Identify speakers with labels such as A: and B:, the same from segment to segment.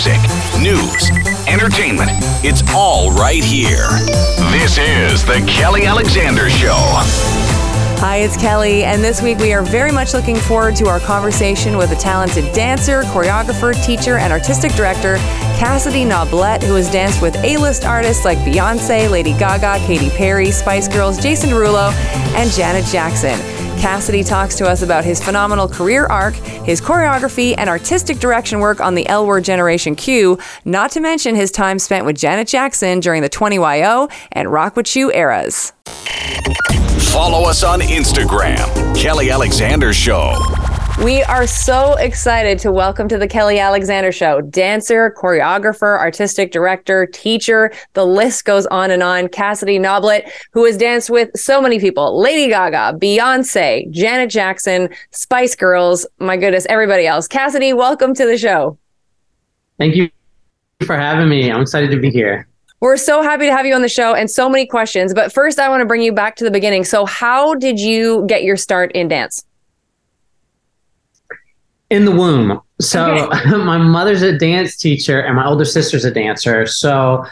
A: music, news, entertainment. It's all right here. This is The Kelly Alexander Show.
B: Hi, it's Kelly, and this week we are very much looking forward to our conversation with a talented dancer, choreographer, teacher, and artistic director, Cassidy Noblett, who has danced with A-list artists like Beyonce, Lady Gaga, Katy Perry, Spice Girls, Jason Derulo, and Janet Jackson. Cassidy talks to us about his phenomenal career arc, his choreography, and artistic direction work on the L Word Generation Q, not to mention his time spent with Janet Jackson during the 20YO and Rock Witchu eras.
A: Follow us on Instagram, Kelly Alexander Show.
B: We are so excited to welcome to the Kelly Alexander Show dancer, choreographer, artistic director, teacher. The list goes on and on. Cassidy Noblett, who has danced with so many people Lady Gaga, Beyonce, Janet Jackson, Spice Girls. My goodness, everybody else. Cassidy, welcome to the show.
C: Thank you for having me. I'm excited to be here.
B: We're so happy to have you on the show and so many questions. But first, I want to bring you back to the beginning. So, how did you get your start in dance?
C: In the womb. So okay. my mother's a dance teacher and my older sister's a dancer. So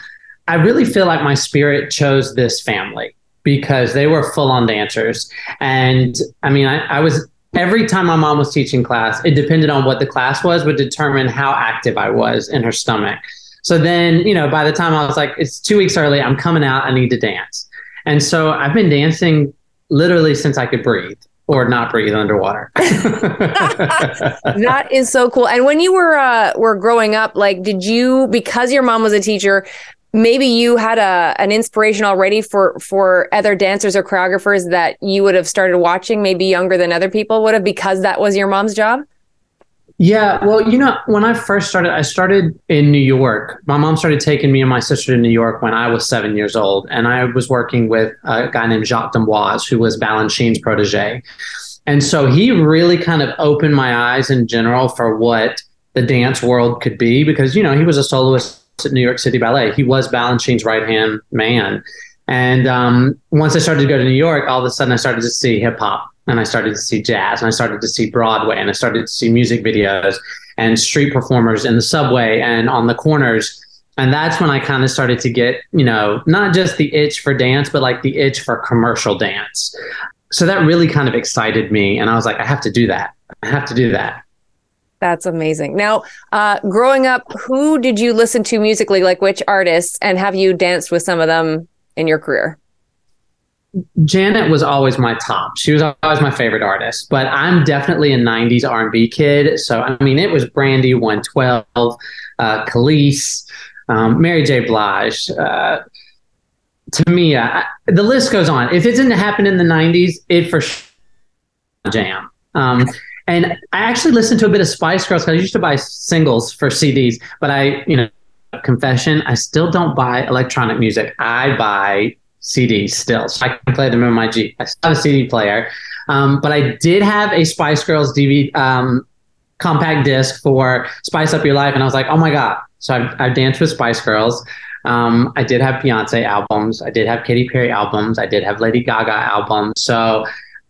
C: I really feel like my spirit chose this family because they were full on dancers. And I mean, I, I was every time my mom was teaching class, it depended on what the class was, would determine how active I was in her stomach. So then, you know, by the time I was like, it's two weeks early, I'm coming out, I need to dance. And so I've been dancing literally since I could breathe or not breathe underwater.
B: that is so cool. And when you were uh, were growing up, like, did you because your mom was a teacher? Maybe you had a an inspiration already for for other dancers or choreographers that you would have started watching, maybe younger than other people would have, because that was your mom's job.
C: Yeah, well, you know, when I first started, I started in New York. My mom started taking me and my sister to New York when I was seven years old, and I was working with a guy named Jacques d'Amboise, who was Balanchine's protege. And so he really kind of opened my eyes in general for what the dance world could be, because you know he was a soloist at New York City Ballet. He was Balanchine's right hand man. And um, once I started to go to New York, all of a sudden I started to see hip hop and I started to see jazz and I started to see Broadway and I started to see music videos and street performers in the subway and on the corners. And that's when I kind of started to get, you know, not just the itch for dance, but like the itch for commercial dance. So that really kind of excited me. And I was like, I have to do that. I have to do that.
B: That's amazing. Now, uh, growing up, who did you listen to musically, like which artists, and have you danced with some of them in your career?
C: Janet was always my top. She was always my favorite artist, but I'm definitely a 90s R&B kid. So, I mean, it was Brandy 112, uh, Kelis, um, Mary J. Blige, uh, Tamia. The list goes on. If it didn't happen in the 90s, it for sure jam. Um, and I actually listened to a bit of Spice Girls because I used to buy singles for CDs, but I, you know, confession, I still don't buy electronic music. I buy CDs still, so I can play them in my Jeep. I still have a CD player, um, but I did have a Spice Girls DVD um, compact disc for Spice Up Your Life, and I was like, oh my god! So I've, I've danced with Spice Girls. Um, I did have Beyonce albums. I did have Katy Perry albums. I did have Lady Gaga albums. So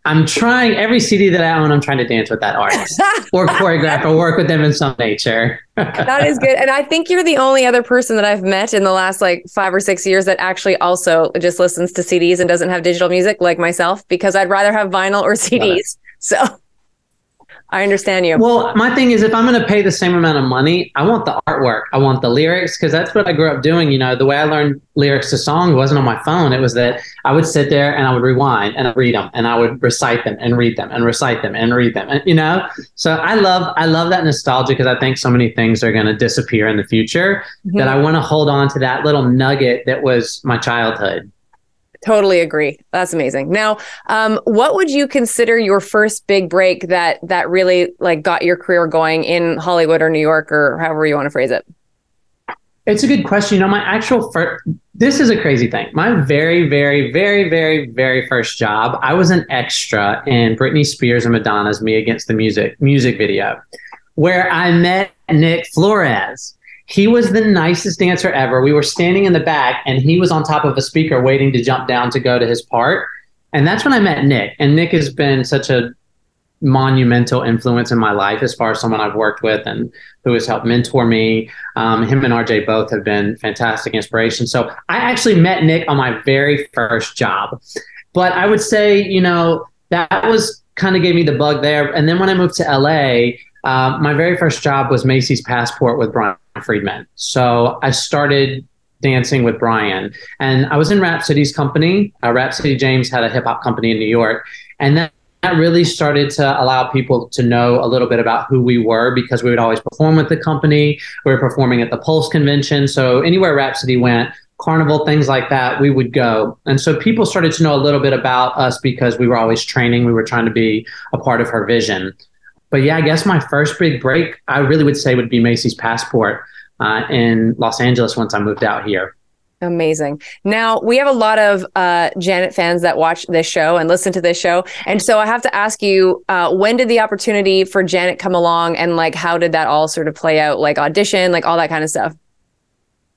C: I'm trying every CD that I own. I'm trying to dance with that artist or choreograph or work with them in some nature.
B: that is good, and I think you're the only other person that I've met in the last like five or six years that actually also just listens to CDs and doesn't have digital music like myself because I'd rather have vinyl or CDs. So I understand you.
C: Well, my thing is, if I'm going to pay the same amount of money, I want the artwork. I want the lyrics because that's what I grew up doing. You know, the way I learned lyrics to songs wasn't on my phone. It was that I would sit there and I would rewind and I'd read them and I would recite them and read them and recite them and read them. And, you know, so I love I love that nostalgia because I think so many things are going to disappear in the future mm-hmm. that I want to hold on to that little nugget that was my childhood.
B: Totally agree. That's amazing. Now, um, what would you consider your first big break that that really like got your career going in Hollywood or New York or however you want to phrase it?
C: It's a good question. You know, my actual first, this is a crazy thing. My very, very, very, very, very first job, I was an extra in Britney Spears and Madonna's "Me Against the Music" music video, where I met Nick Florez he was the nicest dancer ever. We were standing in the back and he was on top of a speaker waiting to jump down to go to his part. And that's when I met Nick. And Nick has been such a monumental influence in my life as far as someone I've worked with and who has helped mentor me. Um, him and RJ both have been fantastic inspiration. So I actually met Nick on my very first job. But I would say, you know, that was kind of gave me the bug there. And then when I moved to LA, uh, my very first job was Macy's Passport with Brian Friedman. So I started dancing with Brian, and I was in Rhapsody's company. Uh, Rhapsody James had a hip hop company in New York, and that that really started to allow people to know a little bit about who we were because we would always perform with the company. We were performing at the Pulse convention. So anywhere Rhapsody went, carnival, things like that, we would go. And so people started to know a little bit about us because we were always training. We were trying to be a part of her vision. But yeah, I guess my first big break, I really would say, would be Macy's Passport uh, in Los Angeles once I moved out here.
B: Amazing. Now, we have a lot of uh, Janet fans that watch this show and listen to this show. And so I have to ask you, uh, when did the opportunity for Janet come along and like how did that all sort of play out, like audition, like all that kind of stuff?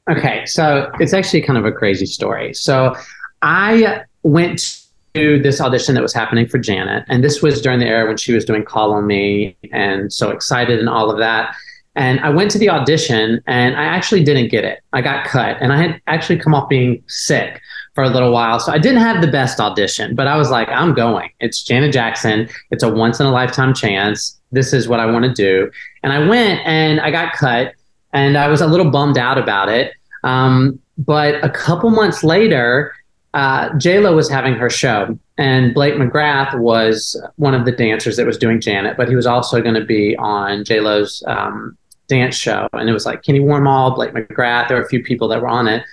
C: Okay. So it's actually kind of a crazy story. So I went to this audition that was happening for Janet. And this was during the era when she was doing Call on Me and So Excited and all of that. And I went to the audition and I actually didn't get it. I got cut and I had actually come off being sick for a little while. So I didn't have the best audition, but I was like, I'm going. It's Janet Jackson. It's a once in a lifetime chance. This is what I want to do. And I went and I got cut and I was a little bummed out about it. Um, but a couple months later, uh, JLo was having her show, and Blake McGrath was one of the dancers that was doing Janet, but he was also going to be on JLo's um, dance show. And it was like Kenny Wormald, Blake McGrath. There were a few people that were on it.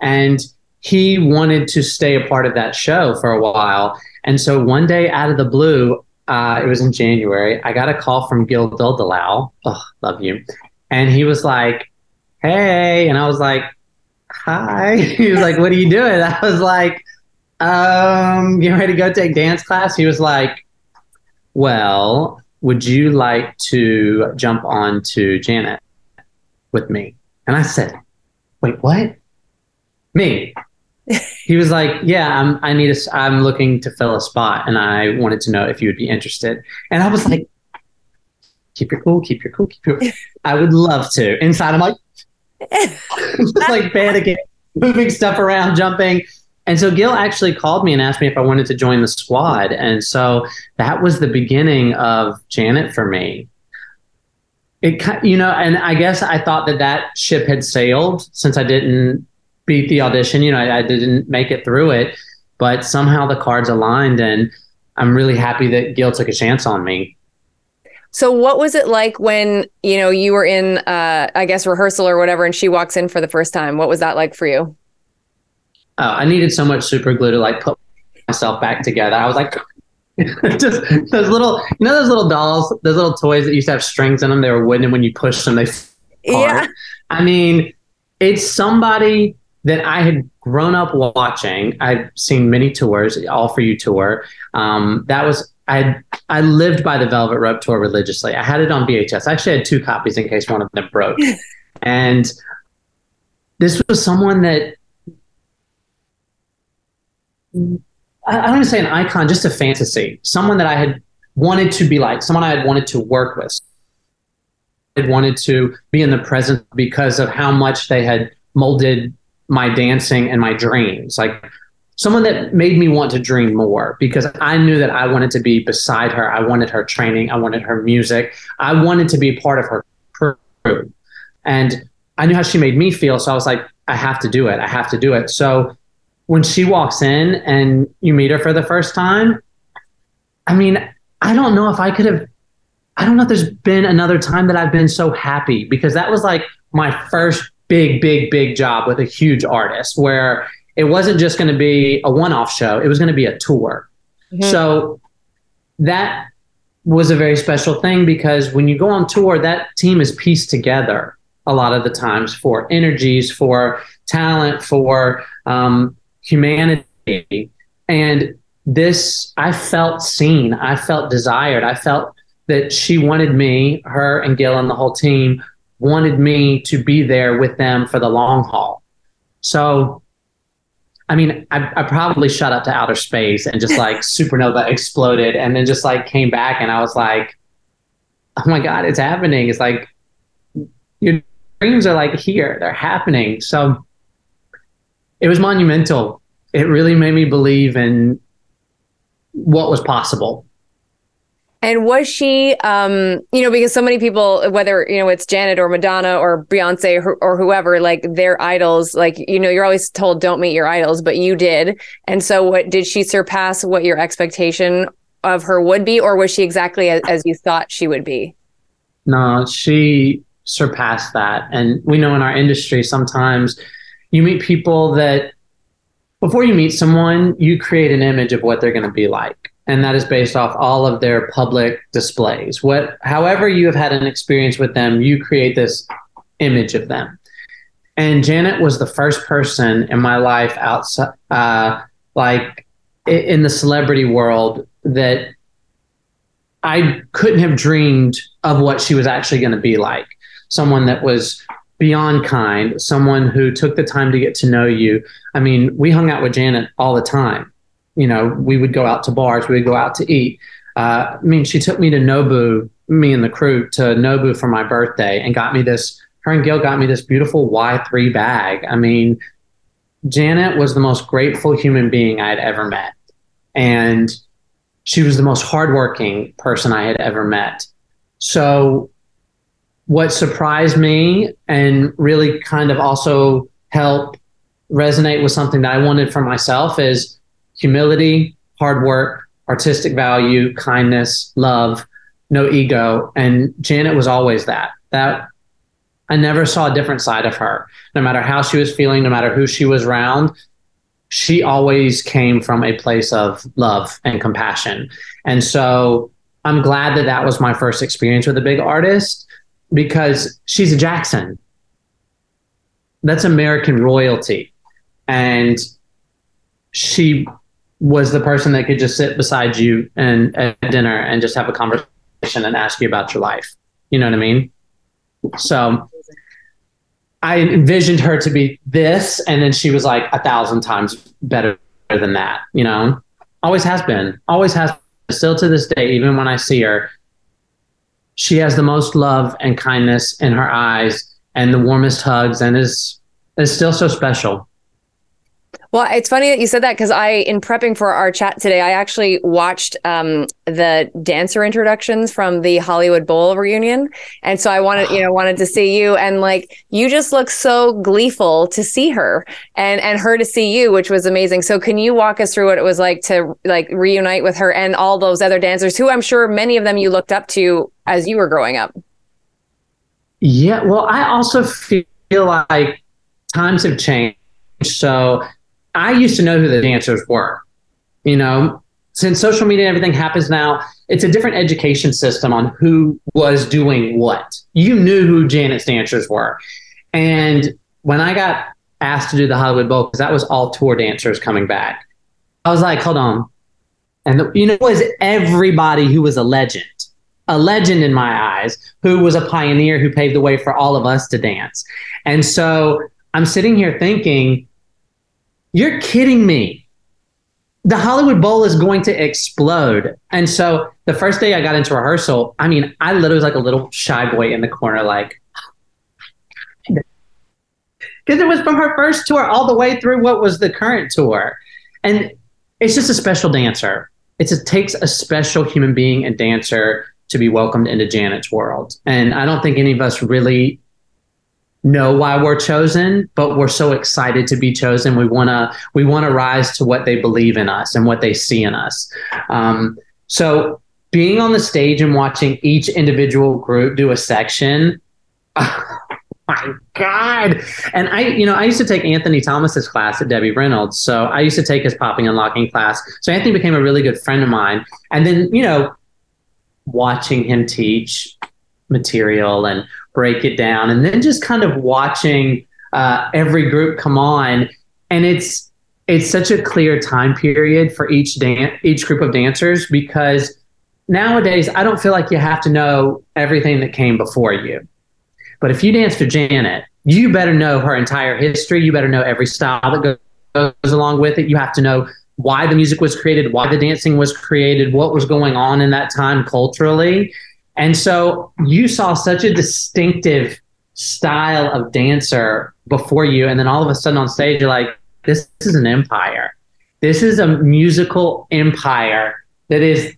C: And he wanted to stay a part of that show for a while. And so one day out of the blue, uh, it was in January, I got a call from Gil Duldulao. Oh, love you. And he was like, hey. And I was like, hi. he was like, what are you doing? I was like, um, getting ready to go take dance class. He was like, well, would you like to jump on to Janet with me? And I said, wait, what? Me. he was like, yeah, I'm, I need a, I'm looking to fill a spot and I wanted to know if you would be interested. And I was like, keep your cool, keep your cool, keep your, I would love to. Inside, I'm like, just like panicking, moving stuff around, jumping. And so Gil actually called me and asked me if I wanted to join the squad. And so that was the beginning of Janet for me. It, you know, and I guess I thought that that ship had sailed since I didn't beat the audition. You know, I, I didn't make it through it, but somehow the cards aligned, and I'm really happy that Gil took a chance on me.
B: So what was it like when, you know, you were in uh I guess rehearsal or whatever and she walks in for the first time? What was that like for you?
C: Oh, I needed so much super glue to like put myself back together. I was like just those little you know those little dolls, those little toys that used to have strings in them, they were wooden and when you push them they
B: Yeah.
C: I mean, it's somebody that I had grown up watching. I've seen many tours, all for you tour. Um, that was I I lived by the Velvet Rope tour religiously. I had it on VHS. I actually had two copies in case one of them broke. and this was someone that I, I don't want to say an icon, just a fantasy. Someone that I had wanted to be like, someone I had wanted to work with. I had wanted to be in the present because of how much they had molded my dancing and my dreams. Like someone that made me want to dream more because I knew that I wanted to be beside her. I wanted her training. I wanted her music. I wanted to be part of her crew. And I knew how she made me feel. So I was like, I have to do it. I have to do it. So when she walks in and you meet her for the first time, I mean, I don't know if I could have, I don't know if there's been another time that I've been so happy because that was like my first big, big, big job with a huge artist where it wasn't just going to be a one off show, it was going to be a tour. Mm-hmm. So that was a very special thing because when you go on tour, that team is pieced together a lot of the times for energies, for talent, for um, humanity. And this, I felt seen, I felt desired, I felt that she wanted me, her and Gil and the whole team wanted me to be there with them for the long haul. So I mean, I, I probably shot up to outer space and just like supernova exploded and then just like came back and I was like, oh my God, it's happening. It's like your dreams are like here, they're happening. So it was monumental. It really made me believe in what was possible.
B: And was she, um, you know, because so many people, whether you know it's Janet or Madonna or Beyonce or, or whoever, like their idols, like you know, you're always told don't meet your idols, but you did. And so, what did she surpass what your expectation of her would be, or was she exactly as, as you thought she would be?
C: No, she surpassed that. And we know in our industry sometimes you meet people that before you meet someone, you create an image of what they're going to be like and that is based off all of their public displays. What, however, you have had an experience with them, you create this image of them. And Janet was the first person in my life outside, uh, like in the celebrity world, that I couldn't have dreamed of what she was actually going to be like. Someone that was beyond kind, someone who took the time to get to know you. I mean, we hung out with Janet all the time you know, we would go out to bars, we would go out to eat. Uh, I mean, she took me to Nobu, me and the crew to Nobu for my birthday and got me this. Her and Gil got me this beautiful Y3 bag. I mean, Janet was the most grateful human being I had ever met. And she was the most hardworking person I had ever met. So, what surprised me and really kind of also helped resonate with something that I wanted for myself is humility, hard work, artistic value, kindness, love, no ego. And Janet was always that. That I never saw a different side of her. No matter how she was feeling, no matter who she was around, she always came from a place of love and compassion. And so I'm glad that that was my first experience with a big artist because she's a Jackson. That's American royalty. And she was the person that could just sit beside you and at dinner and just have a conversation and ask you about your life. You know what I mean? So I envisioned her to be this, and then she was like a thousand times better than that. You know, always has been, always has. Still to this day, even when I see her, she has the most love and kindness in her eyes and the warmest hugs, and is is still so special.
B: Well, it's funny that you said that because I, in prepping for our chat today, I actually watched um, the dancer introductions from the Hollywood Bowl reunion, and so I wanted, you know, wanted to see you, and like you just look so gleeful to see her, and and her to see you, which was amazing. So, can you walk us through what it was like to like reunite with her and all those other dancers, who I'm sure many of them you looked up to as you were growing up?
C: Yeah, well, I also feel like times have changed, so I used to know who the dancers were. You know, since social media and everything happens now, it's a different education system on who was doing what. You knew who Janet's dancers were. And when I got asked to do the Hollywood Bowl, because that was all tour dancers coming back, I was like, hold on. And the, you know, it was everybody who was a legend, a legend in my eyes, who was a pioneer who paved the way for all of us to dance. And so I'm sitting here thinking, you're kidding me. The Hollywood Bowl is going to explode. And so the first day I got into rehearsal, I mean, I literally was like a little shy boy in the corner, like, because it was from her first tour all the way through what was the current tour. And it's just a special dancer. It's, it takes a special human being and dancer to be welcomed into Janet's world. And I don't think any of us really know why we're chosen, but we're so excited to be chosen. We want to we want to rise to what they believe in us and what they see in us. Um, so being on the stage and watching each individual group do a section. Oh my God. And I, you know, I used to take Anthony Thomas's class at Debbie Reynolds. So I used to take his popping and locking class. So Anthony became a really good friend of mine. And then, you know, watching him teach material and break it down, and then just kind of watching uh, every group come on, and it's it's such a clear time period for each dance, each group of dancers because nowadays I don't feel like you have to know everything that came before you. But if you dance to Janet, you better know her entire history. You better know every style that goes along with it. You have to know why the music was created, why the dancing was created, what was going on in that time culturally. And so you saw such a distinctive style of dancer before you. And then all of a sudden on stage, you're like, this, this is an empire. This is a musical empire that is,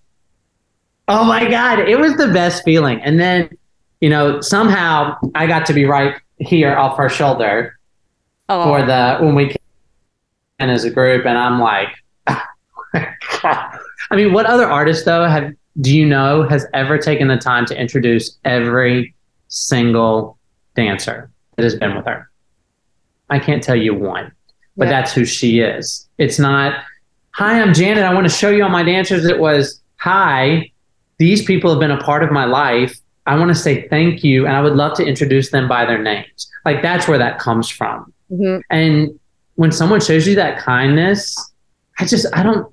C: oh my God, it was the best feeling. And then, you know, somehow I got to be right here off her shoulder oh. for the, when we came in as a group. And I'm like, I mean, what other artist though have do you know has ever taken the time to introduce every single dancer that has been with her? I can't tell you one, but yeah. that's who she is. It's not, hi, I'm Janet. I want to show you all my dancers. It was, hi, these people have been a part of my life. I want to say thank you, and I would love to introduce them by their names. Like that's where that comes from. Mm-hmm. And when someone shows you that kindness, I just I don't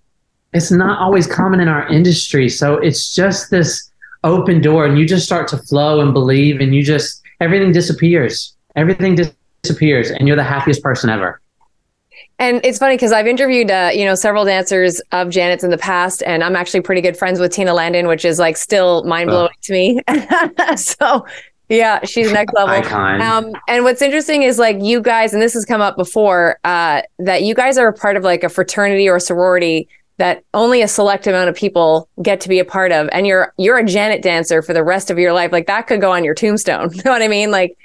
C: it's not always common in our industry. So it's just this open door and you just start to flow and believe and you just everything disappears. Everything disappears and you're the happiest person ever.
B: And it's funny because I've interviewed, uh, you know, several dancers of Janet's in the past, and I'm actually pretty good friends with Tina Landon, which is like still mind blowing oh. to me. so, yeah, she's next level.
C: Icon.
B: Um, and what's interesting is like you guys, and this has come up before, uh, that you guys are a part of like a fraternity or a sorority that only a select amount of people get to be a part of. And you're you're a janet dancer for the rest of your life. Like that could go on your tombstone. You know what i mean? Like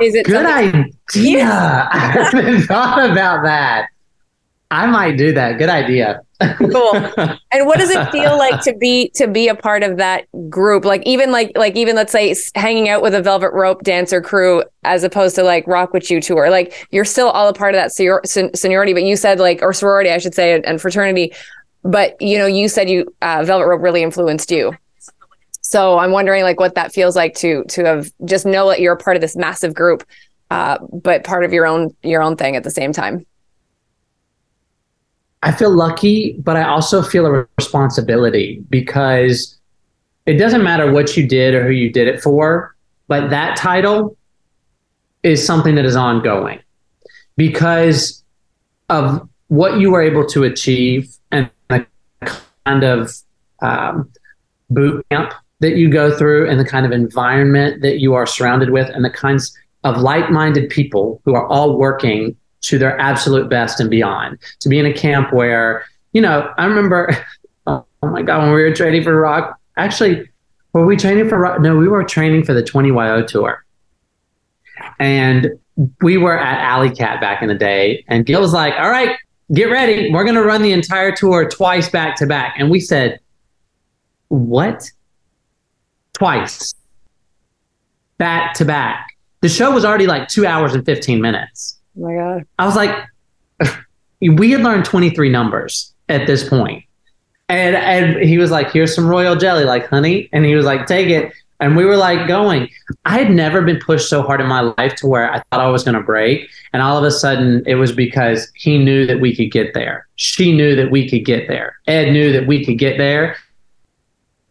C: is it good idea. Yeah. i haven't thought about that i might do that. Good idea.
B: Cool. And what does it feel like to be to be a part of that group? Like even like like even let's say hanging out with a velvet rope dancer crew as opposed to like rock witchu tour. Like you're still all a part of that seniority but you said like or sorority i should say and fraternity. But you know you said you uh, velvet rope really influenced you. So i'm wondering like what that feels like to to have just know that you're a part of this massive group uh, but part of your own your own thing at the same time
C: I feel lucky, but I also feel a responsibility because it doesn't matter what you did or who you did it for, but that title is something that is ongoing because of what you were able to achieve and the kind of um, boot camp that you go through and the kind of environment that you are surrounded with and the kinds of like-minded people who are all working to their absolute best and beyond. To be in a camp where, you know, I remember, oh, my God, when we were training for rock, actually, were we training for rock? No, we were training for the 20YO tour. And we were at Alley Cat back in the day. And Gil was like, all right, get ready. We're going to run the entire tour twice back to back. And we said, what? Twice. Back to back. The show was already like two hours and 15 minutes.
B: Oh my God.
C: I was like, we had learned 23 numbers at this point. And and he was like, here's some royal jelly, like honey. And he was like, take it. And we were like going. I had never been pushed so hard in my life to where I thought I was going to break. And all of a sudden, it was because he knew that we could get there. She knew that we could get there. Ed knew that we could get there.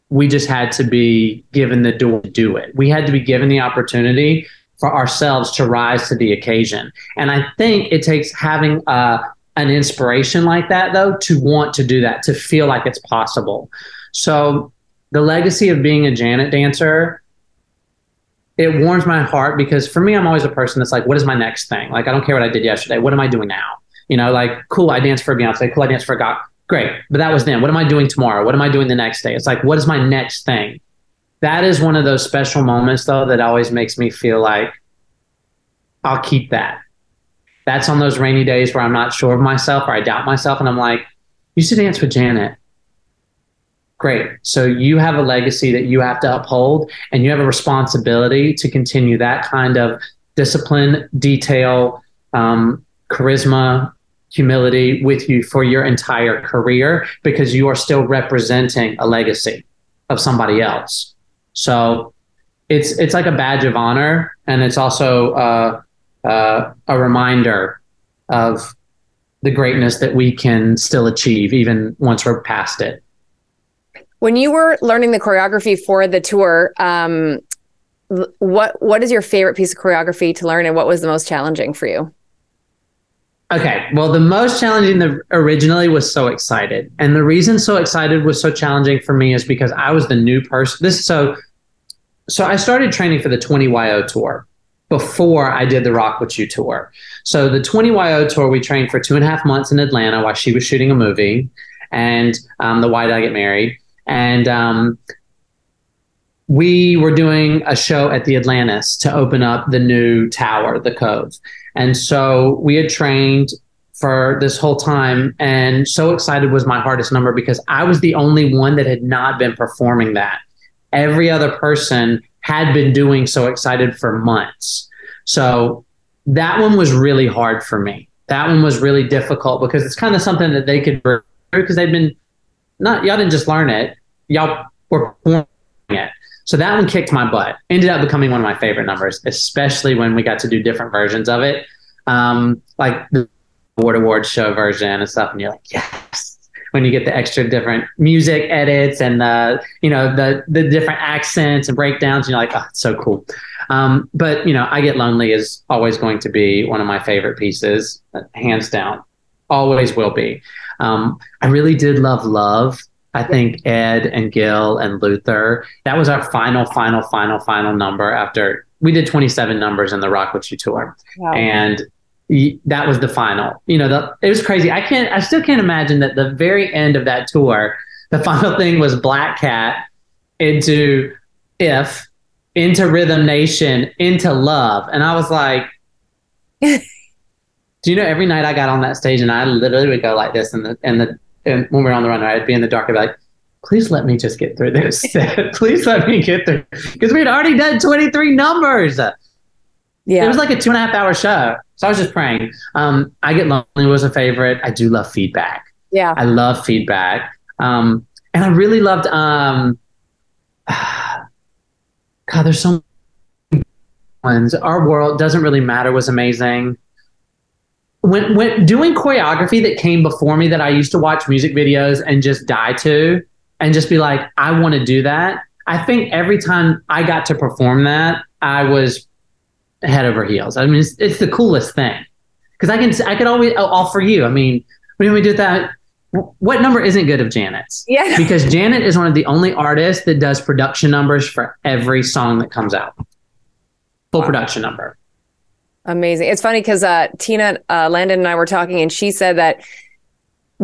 C: We just had to be given the door to do it. We had to be given the opportunity for ourselves to rise to the occasion. And I think it takes having uh, an inspiration like that, though, to want to do that, to feel like it's possible. So the legacy of being a Janet dancer, it warms my heart because for me, I'm always a person that's like, what is my next thing? Like, I don't care what I did yesterday. What am I doing now? You know, like, cool, I danced for Beyonce. Cool, I danced for God. Great. But that was then. What am I doing tomorrow? What am I doing the next day? It's like, what is my next thing? That is one of those special moments though that always makes me feel like I'll keep that. That's on those rainy days where I'm not sure of myself or I doubt myself and I'm like, you should dance with Janet. Great. So you have a legacy that you have to uphold and you have a responsibility to continue that kind of discipline, detail, um, charisma, humility with you for your entire career because you are still representing a legacy of somebody else. So it's it's like a badge of honor, and it's also uh, uh, a reminder of the greatness that we can still achieve even once we're past it.
B: When you were learning the choreography for the tour, um, what what is your favorite piece of choreography to learn, and what was the most challenging for you?
C: Okay. Well, the most challenging the, originally was so excited. And the reason so excited was so challenging for me is because I was the new person. This so so I started training for the 20YO tour before I did the Rock Witchu tour. So the 20YO tour, we trained for two and a half months in Atlanta while she was shooting a movie and um, the Why Did I Get Married? And um, we were doing a show at the Atlantis to open up the new tower, the Cove. And so we had trained for this whole time. And so excited was my hardest number because I was the only one that had not been performing that. Every other person had been doing so excited for months. So that one was really hard for me. That one was really difficult because it's kind of something that they could because they've been not y'all didn't just learn it, y'all were performing it. So that one kicked my butt. Ended up becoming one of my favorite numbers, especially when we got to do different versions of it, um, like the Award Award show version and stuff. And you're like, yes. When you get the extra different music edits and the you know the the different accents and breakdowns, and you're like, oh, it's so cool. Um, but you know, I Get Lonely is always going to be one of my favorite pieces, hands down. Always will be. Um, I really did love Love I think Ed and Gil and Luther. That was our final, final, final, final number after we did 27 numbers in the Rock Witchu tour. Wow. And that was the final. You know, the, it was crazy. I can't, I still can't imagine that the very end of that tour, the final thing was Black Cat into If, into Rhythm Nation, into Love. And I was like, do you know every night I got on that stage and I literally would go like this and the and the and when we are on the run, I'd be in the dark. I'd be like, please let me just get through this. please let me get through because we'd already done 23 numbers. Yeah. It was like a two and a half hour show. So I was just praying. Um, I Get Lonely was a favorite. I do love feedback.
B: Yeah.
C: I love feedback. Um, and I really loved, um, God, there's so many ones. Our World Doesn't Really Matter was amazing when when doing choreography that came before me that I used to watch music videos and just die to and just be like, I want to do that. I think every time I got to perform that, I was head over heels. I mean, it's, it's the coolest thing because I can I could always offer you. I mean, when we do that, what number isn't good of Janet's?
B: Yeah,
C: because Janet is one of the only artists that does production numbers for every song that comes out. Full wow. production number.
B: Amazing. It's funny because uh, Tina uh, Landon and I were talking, and she said that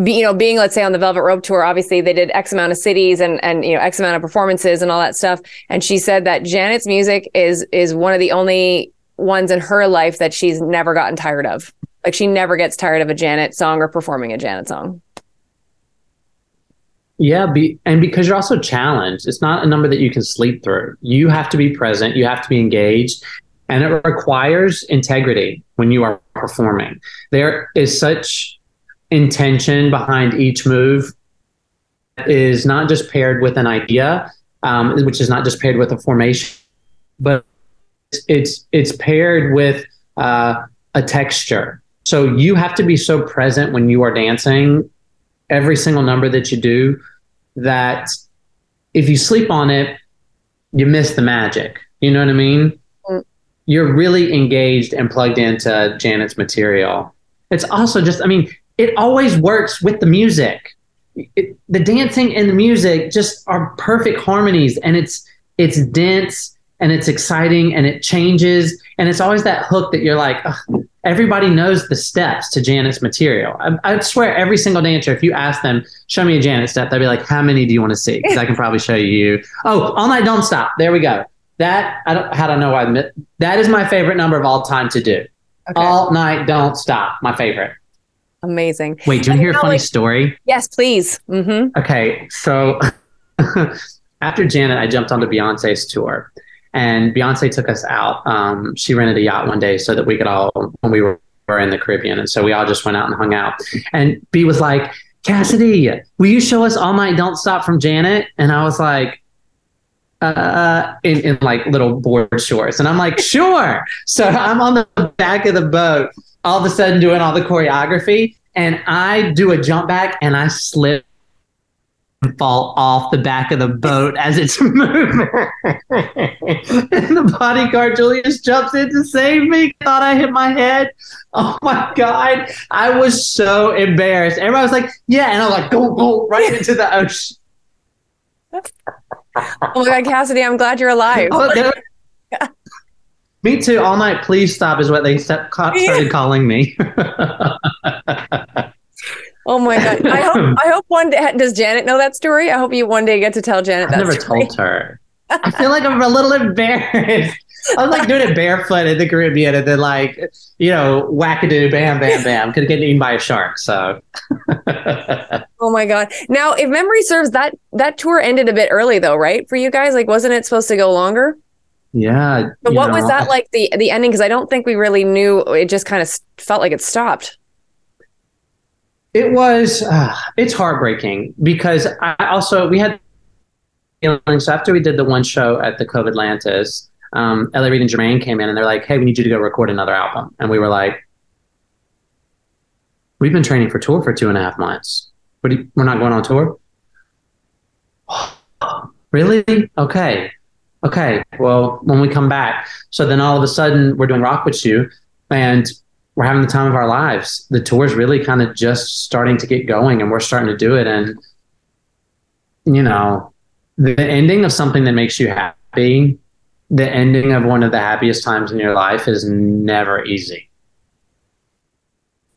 B: be, you know, being let's say on the Velvet Rope tour, obviously they did X amount of cities and and you know X amount of performances and all that stuff. And she said that Janet's music is is one of the only ones in her life that she's never gotten tired of. Like she never gets tired of a Janet song or performing a Janet song.
C: Yeah, be, and because you're also challenged, it's not a number that you can sleep through. You have to be present, you have to be engaged, and it requires integrity when you are performing. There is such intention behind each move is not just paired with an idea, um, which is not just paired with a formation, but it's it's paired with uh, a texture. So you have to be so present when you are dancing, every single number that you do, that if you sleep on it, you miss the magic. You know what I mean? you're really engaged and plugged into Janet's material. It's also just, I mean, it always works with the music. It, the dancing and the music just are perfect harmonies, and it's it's dense and it's exciting and it changes, and it's always that hook that you're like, everybody knows the steps to Janet's material. I, I, swear, every single dancer, if you ask them, show me a Janet step, they'd be like, how many do you want to see? Because I can probably show you. Oh, all night, don't stop. There we go. That I don't how to know I admit that is my favorite number of all time to do. Okay. All night, don't stop. My favorite.
B: Amazing.
C: Wait, do you want to hear a funny like, story?
B: Yes, please.
C: Mm-hmm. Okay, so after Janet, I jumped onto Beyonce's tour, and Beyonce took us out. Um, she rented a yacht one day so that we could all when we were in the Caribbean, and so we all just went out and hung out. And B was like, "Cassidy, will you show us All Night Don't Stop from Janet?" And I was like, uh, in, in like little board shorts. And I'm like, sure. So I'm on the back of the boat, all of a sudden doing all the choreography. And I do a jump back and I slip fall off the back of the boat as it's moving. and the bodyguard Julius jumps in to save me. Thought I hit my head. Oh my god. I was so embarrassed. Everybody was like, yeah, and I was like, go, go right into the ocean.
B: oh my god, Cassidy, I'm glad you're alive. Oh,
C: me too. All night, please stop is what they started calling me.
B: Oh my god! I hope I hope one day does Janet know that story. I hope you one day get to tell Janet. That story.
C: I never
B: story.
C: told her. I feel like I'm a little embarrassed. I was like doing it barefoot in the Caribbean, and then like you know, wackadoo, bam, bam, bam, could get eaten by a shark. So.
B: oh my god! Now, if memory serves, that that tour ended a bit early, though, right? For you guys, like, wasn't it supposed to go longer?
C: Yeah.
B: But what know, was that like the the ending? Because I don't think we really knew. It just kind of felt like it stopped.
C: It was, uh, it's heartbreaking because I also, we had feelings after we did the one show at the Cove Atlantis. Um, L.A. Reid and Jermaine came in and they're like, hey, we need you to go record another album. And we were like, we've been training for tour for two and a half months. We're not going on tour? really? Okay. Okay. Well, when we come back. So then all of a sudden we're doing Rock Witchu and we're having the time of our lives. The tour is really kind of just starting to get going and we're starting to do it. And, you know, the ending of something that makes you happy, the ending of one of the happiest times in your life is never easy.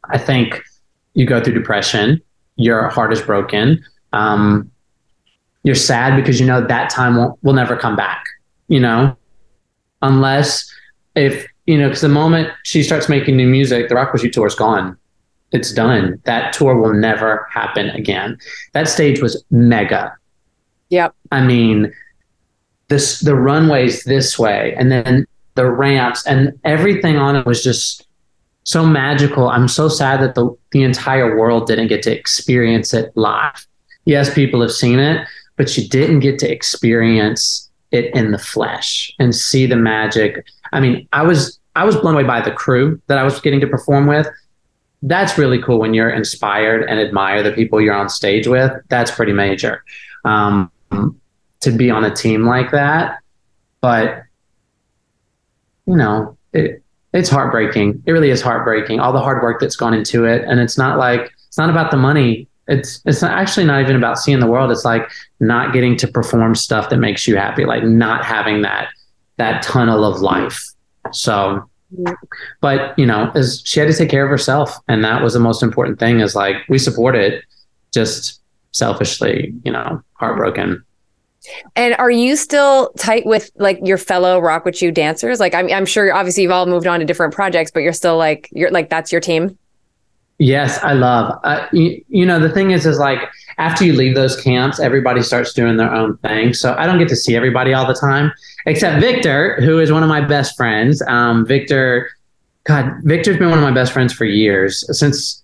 C: I think you go through depression, your heart is broken. Um, you're sad because you know that time will will never come back, you know, unless if you know, because the moment she starts making new music, the Rock Witchu tour is gone. It's done. That tour will never happen again. That stage was mega.
B: Yep.
C: I mean, this the runways this way, and then the ramps, and everything on it was just so magical. I'm so sad that the the entire world didn't get to experience it live. Yes, people have seen it, but you didn't get to experience it in the flesh and see the magic I mean, I was I was blown away by the crew that I was getting to perform with. That's really cool when you're inspired and admire the people you're on stage with. That's pretty major um, to be on a team like that. But you know, it, it's heartbreaking. It really is heartbreaking. All the hard work that's gone into it, and it's not like it's not about the money. It's it's actually not even about seeing the world. It's like not getting to perform stuff that makes you happy, like not having that that tunnel of life. So, but you know, as she had to take care of herself, and that was the most important thing. Is like we support it, just selfishly, you know, heartbroken.
B: And are you still tight with like your fellow Rock Witchu dancers? Like I'm, I'm sure obviously you've all moved on to different projects, but you're still like you're like that's your team.
C: Yes, I love. Uh, you, you know, the thing is, is like after you leave those camps, everybody starts doing their own thing. So I don't get to see everybody all the time, except Victor, who is one of my best friends. Um, Victor, God, Victor's been one of my best friends for years since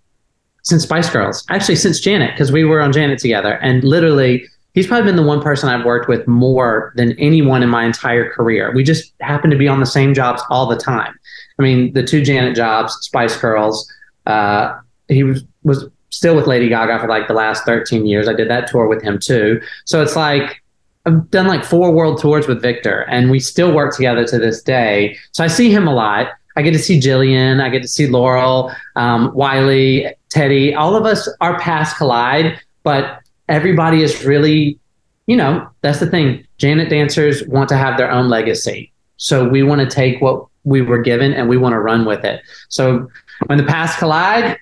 C: since Spice Girls, actually since Janet, because we were on Janet together, and literally. He's probably been the one person I've worked with more than anyone in my entire career. We just happen to be on the same jobs all the time. I mean, the two Janet jobs, Spice Girls, uh, he was was still with Lady Gaga for like the last 13 years. I did that tour with him too. So it's like I've done like four world tours with Victor and we still work together to this day. So I see him a lot. I get to see Jillian, I get to see Laurel, um, Wiley, Teddy. All of us, our paths collide, but everybody is really, you know, that's the thing. Janet dancers want to have their own legacy. So we want to take what we were given and we want to run with it. So when the paths collide,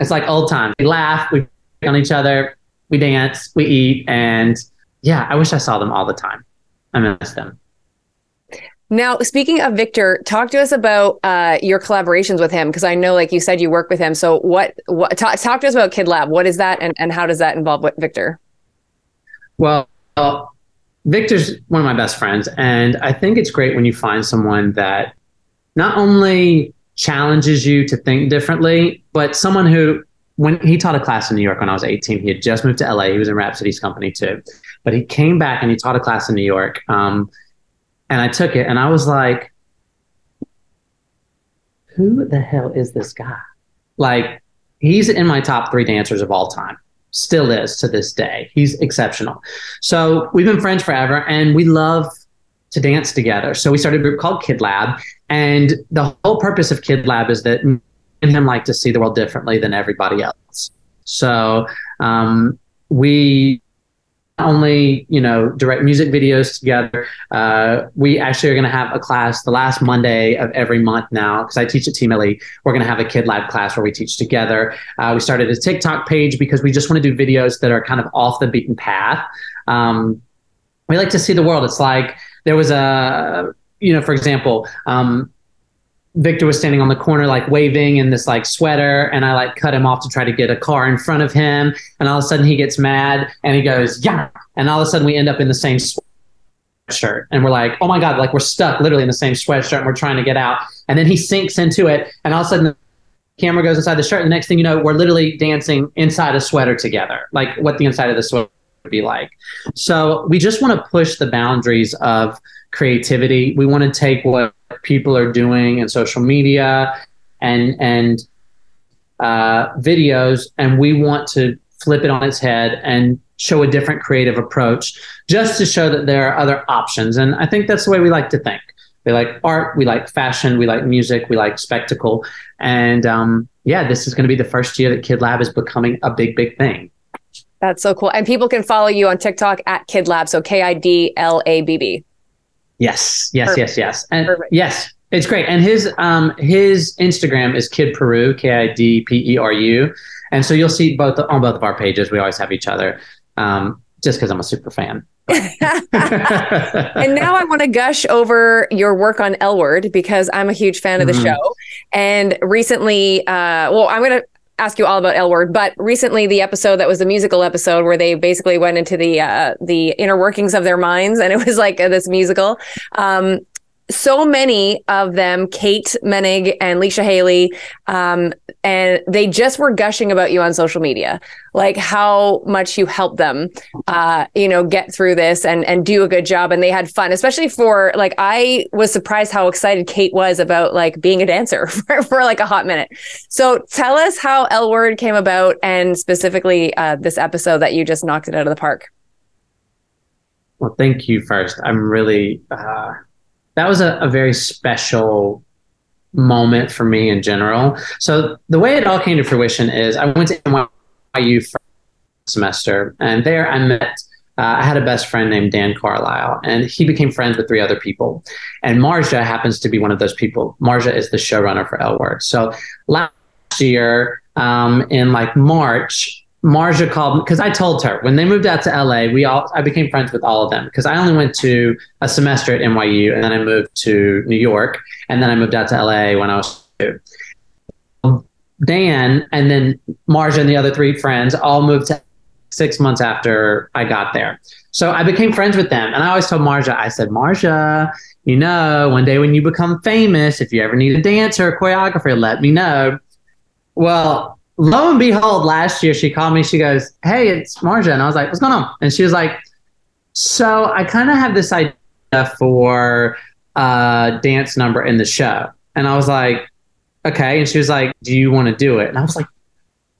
C: it's like old times. We laugh, we pick on each other, we dance, we eat, and yeah, I wish I saw them all the time. I miss them.
B: Now, speaking of Victor, talk to us about uh, your collaborations with him because I know, like you said, you work with him. So, what? What? Talk, talk to us about Kid Lab. What is that, and, and how does that involve with Victor?
C: Well, uh, Victor's one of my best friends, and I think it's great when you find someone that not only challenges you to think differently. But someone who, when he taught a class in New York when I was 18, he had just moved to LA. He was in Rhapsody's company too. But he came back and he taught a class in New York. Um, and I took it and I was like, who the hell is this guy? Like, he's in my top three dancers of all time. still is to this day. He's exceptional. So we've been friends forever and we love to dance together. So we started a group called Kid Lab. And the whole purpose of Kid Lab is that me and him like to see the world differently than everybody else. So um, we only you know direct music videos together uh, we actually are going to have a class the last monday of every month now because i teach at team elite. We're going to have a kid lab class where we teach together. Uh, we started a tiktok page because we just want to do videos that are kind of off the beaten path. Um, we like to see the world. It's like there was a you know for example um, Victor was standing on the corner, like waving in this like sweater, and I like cut him off to try to get a car in front of him. And all of a sudden he gets mad and he goes, Yeah. And all of a sudden we end up in the same sweatshirt. And we're like, Oh my God, like we're stuck literally in the same sweatshirt and we're trying to get out. And then he sinks into it. And all of a sudden the camera goes inside the shirt. And the next thing you know, we're literally dancing inside a sweater together, like what the inside of the sweater would be like. So we just want to push the boundaries of creativity. We want to take what people are doing in social media and and uh, videos, and we want to flip it on its head and show a different creative approach, just to show that there are other options. And I think that's the way we like to think. We like art, we like fashion, we like music, we like spectacle, and um, yeah, this is going to be the first year that Kid Lab is becoming a big, big thing.
B: That's so cool. And people can follow you on TikTok at Kid Lab. So K I D L A B B.
C: Yes, yes, Perfect. yes, yes, and Perfect. yes, it's great. And his um his Instagram is Kid Peru, K I D P E R U, and so you'll see both on both of our pages. We always have each other, um, just because I'm a super fan.
B: and now I want to gush over your work on L Word because I'm a huge fan of the mm-hmm. show. And recently, uh, well, I'm going to ask you all about L Word, but recently the episode that was the musical episode where they basically went into the uh, the inner workings of their minds, and it was like this musical. Um, so many of them, Kate Moennig and Leisha Hailey, um, and they just were gushing about you on social media, like how much you helped them, uh, you know, get through this and and do a good job. And they had fun, especially for like I was surprised how excited Kate was about like being a dancer for, for like a hot minute. So tell us how L Word came about, and specifically uh, this episode that you just knocked it out of the park.
C: Well, thank you first. I'm really. Uh that was a, a very special moment for me in general. So the way it all came to fruition is I went to NYU for semester, and there I met. Uh, I had a best friend named Dan Carlisle, and he became friends with three other people. And Marja happens to be one of those people. Marja is the showrunner for L Word. So last year, um, in like March, Marja called because I told her when they moved out to LA, we all I became friends with all of them because I only went to a semester at NYU and then I moved to New York and then I moved out to LA when I was two. Dan and then Marja and the other three friends all moved to six months after I got there. So I became friends with them. And I always told Marja, I said, Marja, you know, one day when you become famous, if you ever need a dancer or a choreographer, let me know. Well, lo and behold, last year she called me. She goes, "Hey, it's Marja," and I was like, "What's going on?" And she was like, "So I kind of have this idea for a dance number in the show," and I was like, "Okay." And she was like, "Do you want to do it?" And I was like,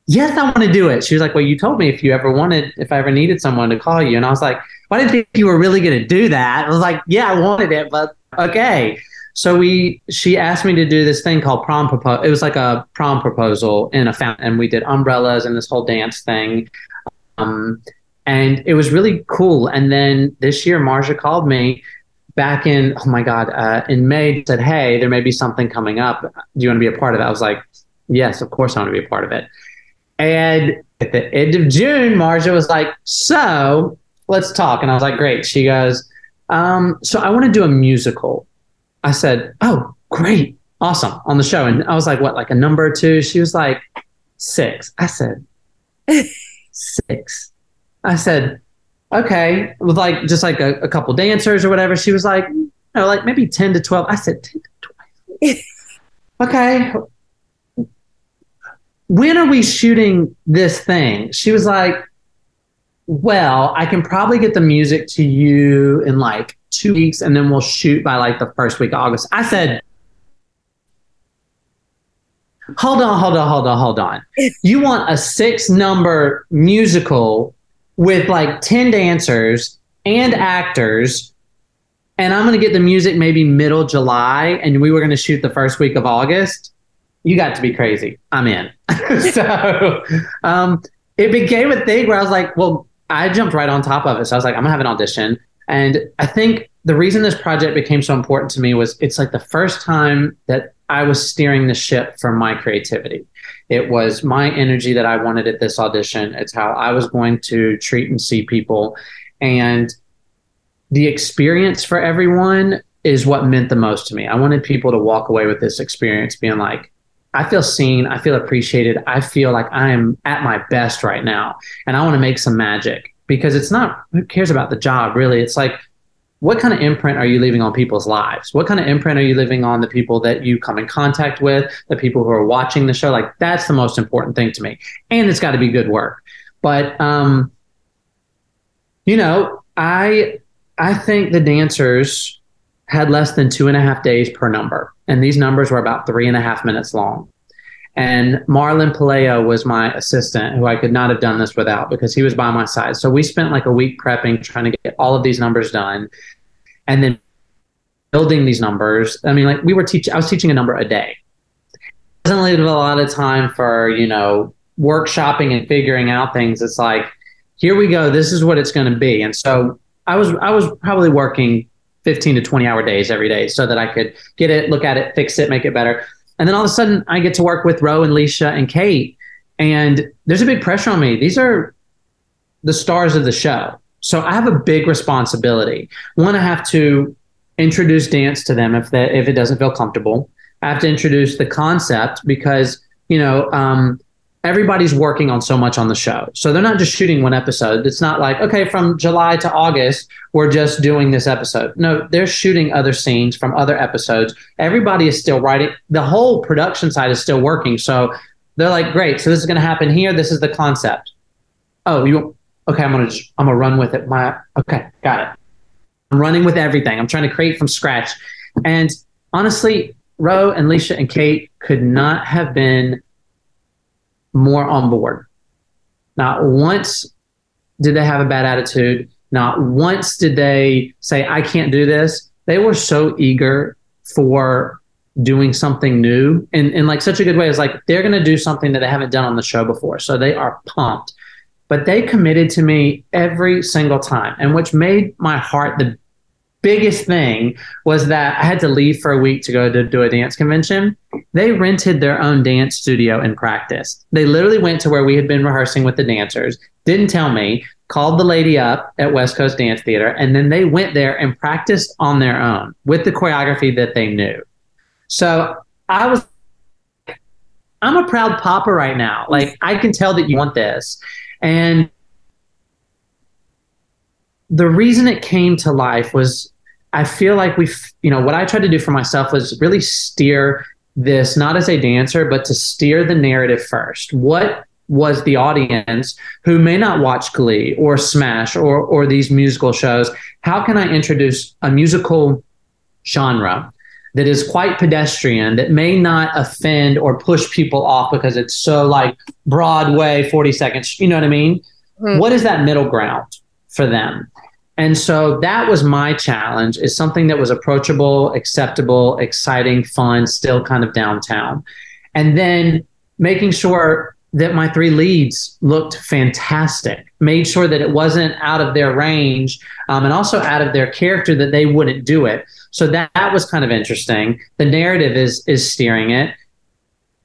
C: "Yes, I want to do it." She was like, "Well, you told me if you ever wanted, if I ever needed someone to call you," and I was like, "Well, I didn't think you were really going to do that." I was like, "Yeah, I wanted it, but okay." So we, she asked me to do this thing called prom proposal. It was like a prom proposal in a fountain, and we did umbrellas and this whole dance thing. Um, and it was really cool. And then this year, Marja called me back in, oh my God, uh, in May, said, Hey, there may be something coming up. Do you want to be a part of it? I was like, Yes, of course I want to be a part of it. And at the end of June, Marja was like, So let's talk. And I was like, Great. She goes, um, So I want to do a musical. I said, "Oh, great, awesome!" on the show, and I was like, "What, like a number two?" She was like, six. I said, six. I said, "Okay," with like just like a, a couple dancers or whatever. She was like, "You know, like maybe ten to 12. I said, 10 to 12. okay. When are we shooting this thing? She was like, well, I can probably get the music to you in like two weeks and then we'll shoot by like the first week of August. I said, hold on, hold on, hold on, hold on. You want a six number musical with like 10 dancers and actors, and I'm going to get the music maybe middle July, and we were going to shoot the first week of August. You got to be crazy. I'm in. so um, it became a thing where I was like, well, I jumped right on top of it. So I was like, I'm to have an audition. And I think the reason this project became so important to me was it's like the first time that I was steering the ship for my creativity. It was my energy that I wanted at this audition. It's how I was going to treat and see people. And the experience for everyone is what meant the most to me. I wanted people to walk away with this experience being like, I feel seen, I feel appreciated, I feel like I am at my best right now. And I want to make some magic because it's not, who cares about the job really? It's like, what kind of imprint are you leaving on people's lives? What kind of imprint are you leaving on the people that you come in contact with, the people who are watching the show? Like that's the most important thing to me. And it's got to be good work. But um, you know, I I think the dancers had less than two and a half days per number. And these numbers were about three and a half minutes long. And Marlon Paleo was my assistant, who I could not have done this without because he was by my side. So we spent like a week prepping, trying to get all of these numbers done, and then building these numbers. I mean, like we were teaching, I was teaching a number a day. It doesn't leave a lot of time for you know workshopping and figuring out things. It's like, here we go. This is what it's going to be. And so I was I was probably working 15 to 20 hour days every day so that I could get it, look at it, fix it, make it better. And then all of a sudden, I get to work with Ro and Leisha and Kate, and there's a big pressure on me. These are the stars of the show. So I have a big responsibility. One, I have to introduce dance to them if that if it doesn't feel comfortable. I have to introduce the concept because you know um, everybody's working on so much on the show. So they're not just shooting one episode. It's not like, okay, from July to August, we're just doing this episode. No, they're shooting other scenes from other episodes. Everybody is still writing. The whole production side is still working. So they're like, great. So this is going to happen here. This is the concept. Oh, you, okay, I'm going to, I'm going to run with it. My, okay, got it. I'm running with everything. I'm trying to create from scratch. And honestly, Ro and Leisha and Kate could not have been more on board. Not once did they have a bad attitude. Not once did they say, I can't do this. They were so eager for doing something new and in like such a good way. It's like they're going to do something that they haven't done on the show before. So they are pumped. But they committed to me every single time, and which made my heart the biggest thing was that I had to leave for a week to go to do a dance convention. They rented their own dance studio and practiced. They literally went to where we had been rehearsing with the dancers, didn't tell me, called the lady up at West Coast Dance Theater, and then they went there and practiced on their own with the choreography that they knew. So I was I'm a proud papa right now. Like I can tell that you want this. And the reason it came to life was I feel like we, you know, what I tried to do for myself was really steer this not as a dancer, but to steer the narrative first. What was the audience who may not watch Glee or Smash or or these musical shows? How can I introduce a musical genre that is quite pedestrian that may not offend or push people off because it's so like Broadway, 40 seconds, you know what I mean? Mm-hmm. What is that middle ground for them? And so that was my challenge is something that was approachable, acceptable, exciting, fun, still kind of downtown. And then making sure that my three leads looked fantastic, made sure that it wasn't out of their range um, and also out of their character that they wouldn't do it. So that, that was kind of interesting. The narrative is is steering it.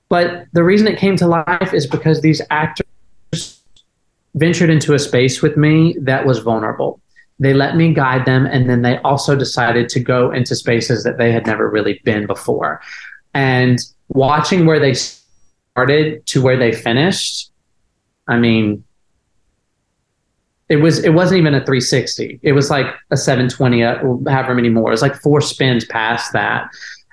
C: But the reason it came to life is because these actors ventured into a space with me that was vulnerable they let me guide them and then they also decided to go into spaces that they had never really been before. And watching where they started to where they finished i mean it was it wasn't even a 360 it was like a 720 uh, however many more. It was like four spins past that.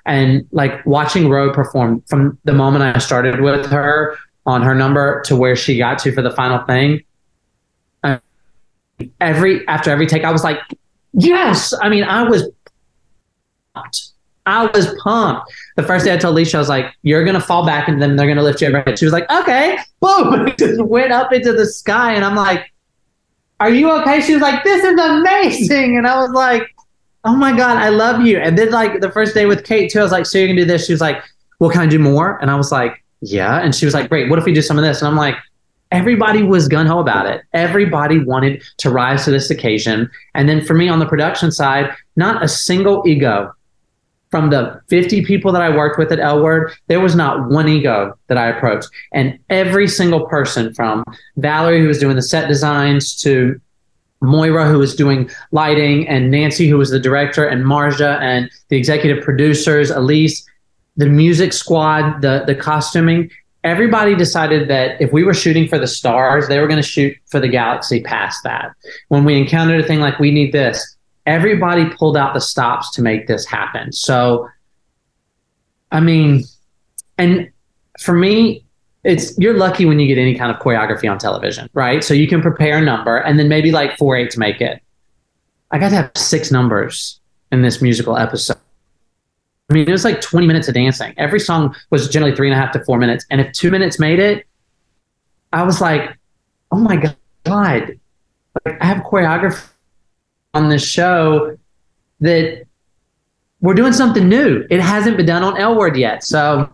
C: And like watching Ro perform from the moment i started with her on her number to where she got to for the final thing every after every take, I was like, yes. I mean, I was pumped. I was pumped. The first day I told Leisha, I was like, "You're gonna fall back, and then they're gonna lift you overhead." She was like, "Okay." Boom! It just went up into the sky, and I'm like, "Are you okay?" She was like, "This is amazing," and I was like, "Oh my god, I love you." And then like the first day with Kate too, I was like, "So you're gonna do this?" She was like, "Well, can I do more?" And I was like, "Yeah." And she was like, "Great. What if we do some of this?" And I'm like everybody was gun ho about it. Everybody wanted to rise to this occasion. And then for me on the production side, not a single ego from the 50 people that I worked with at L Word, there was not one ego that I approached. And every single person from Valerie, who was doing the set designs, to Moira, who was doing lighting, and Nancy, who was the director, and Marja, and the executive producers, Elise, the music squad, the, the costuming, everybody decided that if we were shooting for the stars, they were going to shoot for the galaxy past that. When we encountered a thing like we need this, everybody pulled out the stops to make this happen. So, I mean, and for me, it's you're lucky when you get any kind of choreography on television, right? So you can prepare a number and then maybe like four eight to make it. I got to have six numbers in this musical episode. I mean, it was like 20 minutes of dancing. Every song was generally three and a half to four minutes. And if two minutes made it, I was like, oh my God, like, I have choreography on this show that we're doing something new. It hasn't been done on L Word yet. So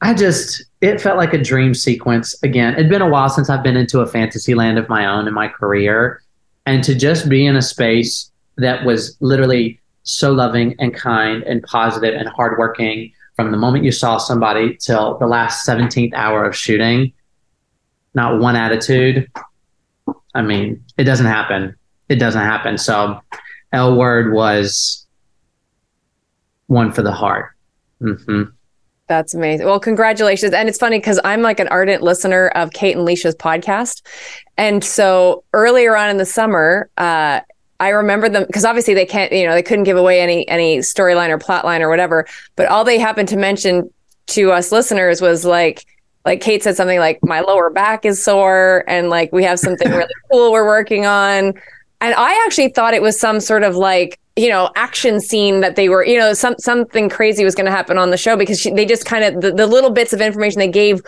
C: I just, it felt like a dream sequence again. It'd been a while since I've been into a fantasy land of my own in my career. And to just be in a space that was literally so loving and kind and positive and hardworking from the moment you saw somebody till the last 17th hour of shooting. Not one attitude. I mean, it doesn't happen. It doesn't happen. So, L word was one for the heart. Mm-hmm.
B: That's amazing. Well, congratulations. And it's funny because I'm like an ardent listener of Kate and Leisha's podcast. And so earlier on in the summer, uh, I remember them because obviously they can't, you know, they couldn't give away any any storyline or plot line or whatever. But all they happened to mention to us listeners was like, like Kate said something like, "My lower back is sore," and like we have something really cool we're working on. And I actually thought it was some sort of like you know action scene that they were you know some something crazy was going to happen on the show because she, they just kind of the, the little bits of information they gave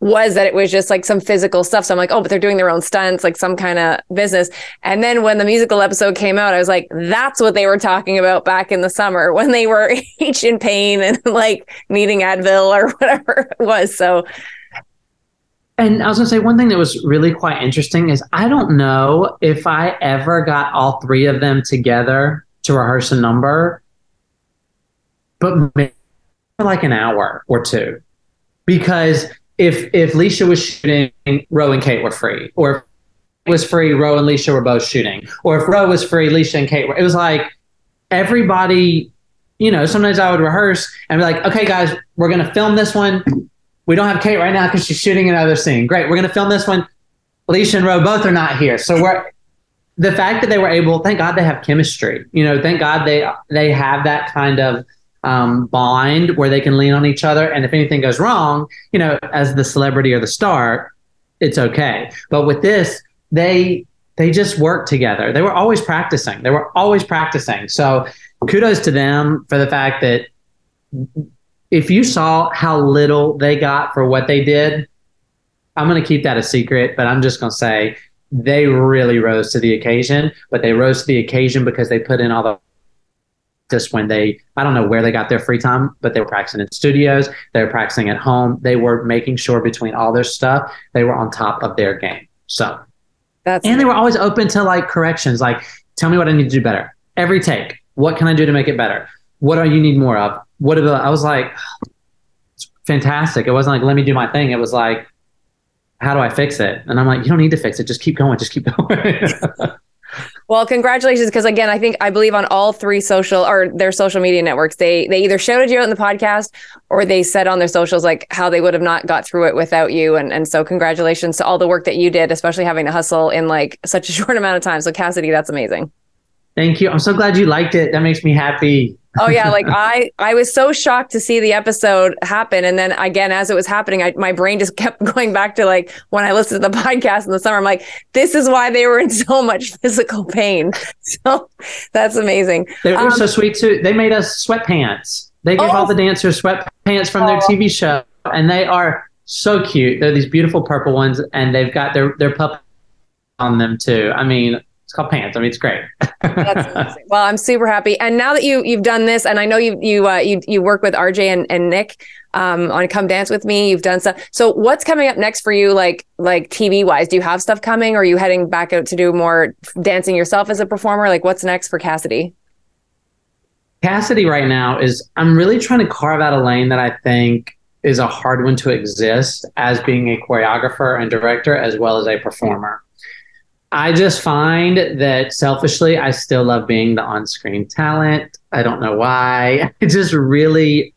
B: was that it was just like some physical stuff. So I'm like, oh, but they're doing their own stunts, like some kind of business. And then when the musical episode came out, I was like, that's what they were talking about back in the summer when they were each in pain and like needing Advil or whatever it was. So.
C: And I was going to say one thing that was really quite interesting is I don't know if I ever got all three of them together to rehearse a number, but maybe like an hour or two because if if Leisha was shooting, Ro and Kate were free, or if was free, Ro and Leisha were both shooting, or if Ro was free, Leisha and Kate were. It was like everybody. You know, sometimes I would rehearse and be like, "Okay, guys, we're gonna film this one. We don't have Kate right now because she's shooting another scene. Great, we're gonna film this one. Leisha and Ro both are not here, so we're." The fact that they were able, thank God they have chemistry. You know, thank God they they have that kind of um, bond where they can lean on each other. And if anything goes wrong, you know, as the celebrity or the star, it's okay. But with this, they they just work together. They were always practicing. They were always practicing. So kudos to them for the fact that if you saw how little they got for what they did, I'm going to keep that a secret, but I'm just going to say they really rose to the occasion, but they rose to the occasion because they put in all the just when they I don't know where they got their free time, but they were practicing in studios, they were practicing at home, they were making sure between all their stuff, they were on top of their game. So that's and they were always open to like corrections, like tell me what I need to do better. Every take, what can I do to make it better? What do you need more of? What about I was like it's fantastic. It wasn't like let me do my thing. It was like how do I fix it? And I'm like, you don't need to fix it. Just keep going. Just keep going.
B: Well, congratulations, because again, I think I believe on all three social or their social media networks, they they either shouted you out in the podcast or they said on their socials like how they would have not got through it without you. And and so congratulations to all the work that you did, especially having to hustle in like such a short amount of time. So Cassidy, that's amazing.
C: Thank you. I'm so glad you liked it. That makes me happy.
B: Oh yeah, like I I was so shocked to see the episode happen, and then again as it was happening, I, my brain just kept going back to like when I listened to the podcast in the summer. I'm like, this is why they were in so much physical pain. So that's amazing.
C: They were um, so sweet too. They made us sweatpants. They gave oh, all the dancers sweatpants from their TV show, and they are so cute. They're these beautiful purple ones, and they've got their their pup on them too. I mean, it's called pants. I mean, it's great. That's.
B: Well, I'm super happy. And now that you you've done this, and I know you you uh, you you work with RJ and, and Nick um, on Come Dance with Me. You've done stuff. So what's coming up next for you, like like TV wise? Do you have stuff coming? Or are you heading back out to do more dancing yourself as a performer? Like, what's next for Cassidy?
C: Cassidy right now is I'm really trying to carve out a lane that I think is a hard one to exist as being a choreographer and director as well as a performer. I just find that selfishly, I still love being the on screen talent. I don't know why. It just really,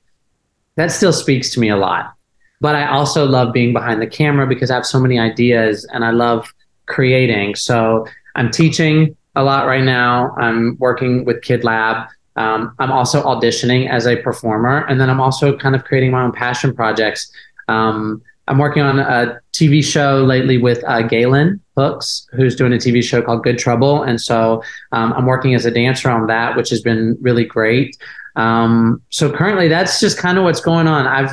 C: that still speaks to me a lot. But I also love being behind the camera because I have so many ideas and I love creating. So I'm teaching a lot right now. I'm working with Kid Lab. Um, I'm also auditioning as a performer. And then I'm also kind of creating my own passion projects. Um, I'm working on a TV show lately with uh, Galen Hooks, who's doing a TV show called Good Trouble, and so um, I'm working as a dancer on that, which has been really great. Um, so currently, that's just kind of what's going on. I've,